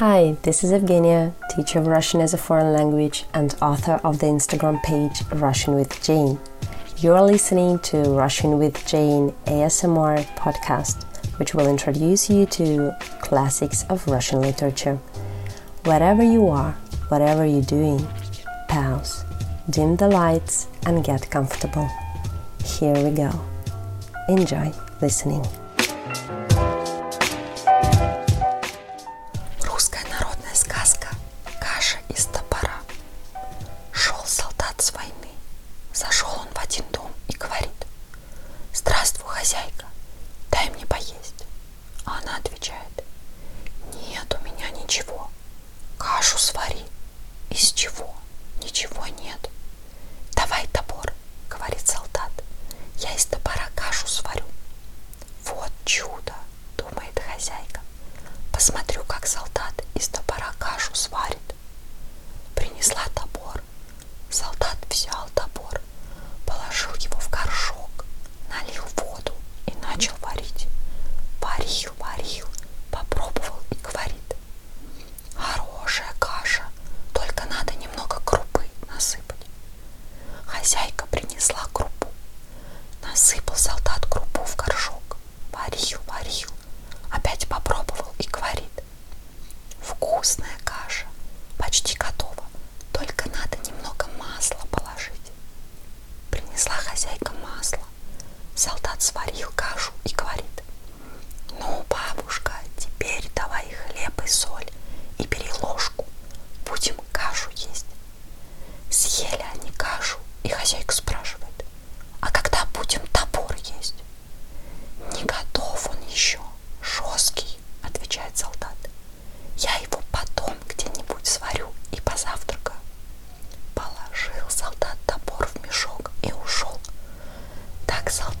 Hi, this is Evgenia, teacher of Russian as a foreign language and author of the Instagram page Russian with Jane. You're listening to Russian with Jane ASMR podcast, which will introduce you to classics of Russian literature. Wherever you are, whatever you're doing, pause, dim the lights, and get comfortable. Here we go. Enjoy listening. Зашел он в один дом и говорит, «Здравствуй, хозяйка, дай мне поесть». А она отвечает, «Нет у меня ничего, кашу свари». «Из чего?» «Ничего нет». «Давай топор», — говорит солдат, «я из топора кашу сварю». «Вот чудо», — думает хозяйка, «посмотрю, как солдат из топора кашу сварит». Принесла топор. Солдат взял топор, положил его в горшок, налил воду и начал варить. Варил, варил, попробовал и говорит. Хорошая каша, только надо немного крупы насыпать. Хозяйка принесла крупу. Насыпал солдат крупу в горшок. Варил, варил. Опять попробовал и говорит. Вкусная каша, почти готова. Только надо немного масла положить. Принесла хозяйка масло. Солдат сварил кашу и говорит. Excellent.